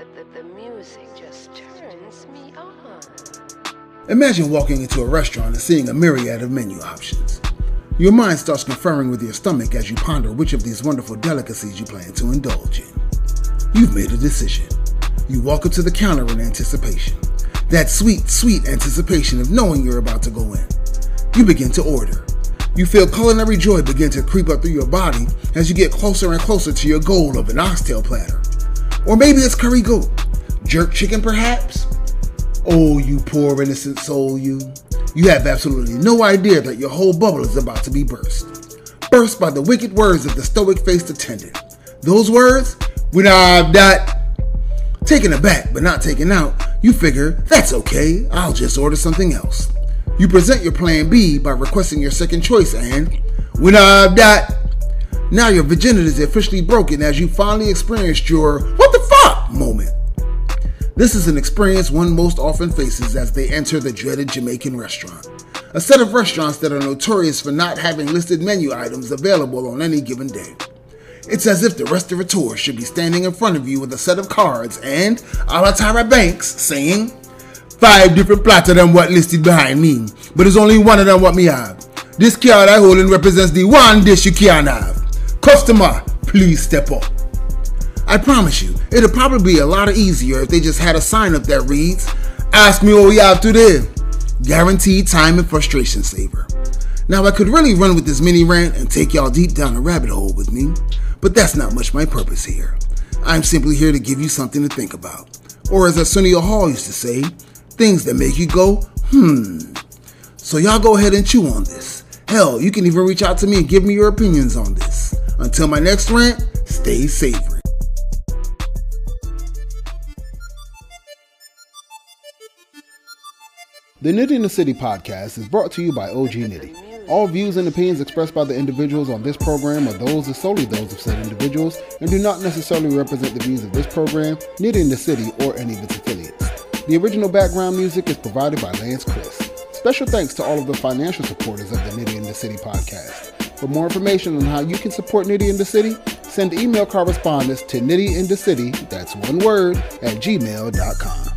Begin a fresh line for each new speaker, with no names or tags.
the, the, the music just turns me on.
Imagine walking into a restaurant and seeing a myriad of menu options. Your mind starts conferring with your stomach as you ponder which of these wonderful delicacies you plan to indulge in. You've made a decision. You walk up to the counter in anticipation. That sweet, sweet anticipation of knowing you're about to go in. You begin to order. You feel culinary joy begin to creep up through your body as you get closer and closer to your goal of an oxtail platter. Or maybe it's curry goat, jerk chicken perhaps? Oh, you poor innocent soul, you. You have absolutely no idea that your whole bubble is about to be burst. Burst by the wicked words of the stoic faced attendant. Those words? When I've that. Taken aback but not taken out, you figure, that's okay, I'll just order something else. You present your plan B by requesting your second choice and, when I've that. Now your virginity is officially broken as you finally experienced your what the fuck moment. This is an experience one most often faces as they enter the dreaded Jamaican restaurant. A set of restaurants that are notorious for not having listed menu items available on any given day. It's as if the restaurateur should be standing in front of you with a set of cards and, a la Tyra Banks, saying, Five different platter than what listed behind me, but there's only one of them what me have. This card I hold represents the one dish you can't have. Customer, please step up. I promise you, it'll probably be a lot easier if they just had a sign up that reads, Ask me what we have today. Guaranteed time and frustration saver. Now, I could really run with this mini rant and take y'all deep down a rabbit hole with me, but that's not much my purpose here. I'm simply here to give you something to think about. Or as Arsenio Hall used to say, things that make you go, hmm. So y'all go ahead and chew on this. Hell, you can even reach out to me and give me your opinions on this. Until my next rant, stay savory. The Nitty in the City podcast is brought to you by OG Nitty. All views and opinions expressed by the individuals on this program are those and solely those of said individuals and do not necessarily represent the views of this program, Nitty in the City, or any of its affiliates. The original background music is provided by Lance Chris. Special thanks to all of the financial supporters of the Nitty in the City podcast. For more information on how you can support Nitty in the City, send email correspondence to nittyinthecity, that's one word, at gmail.com.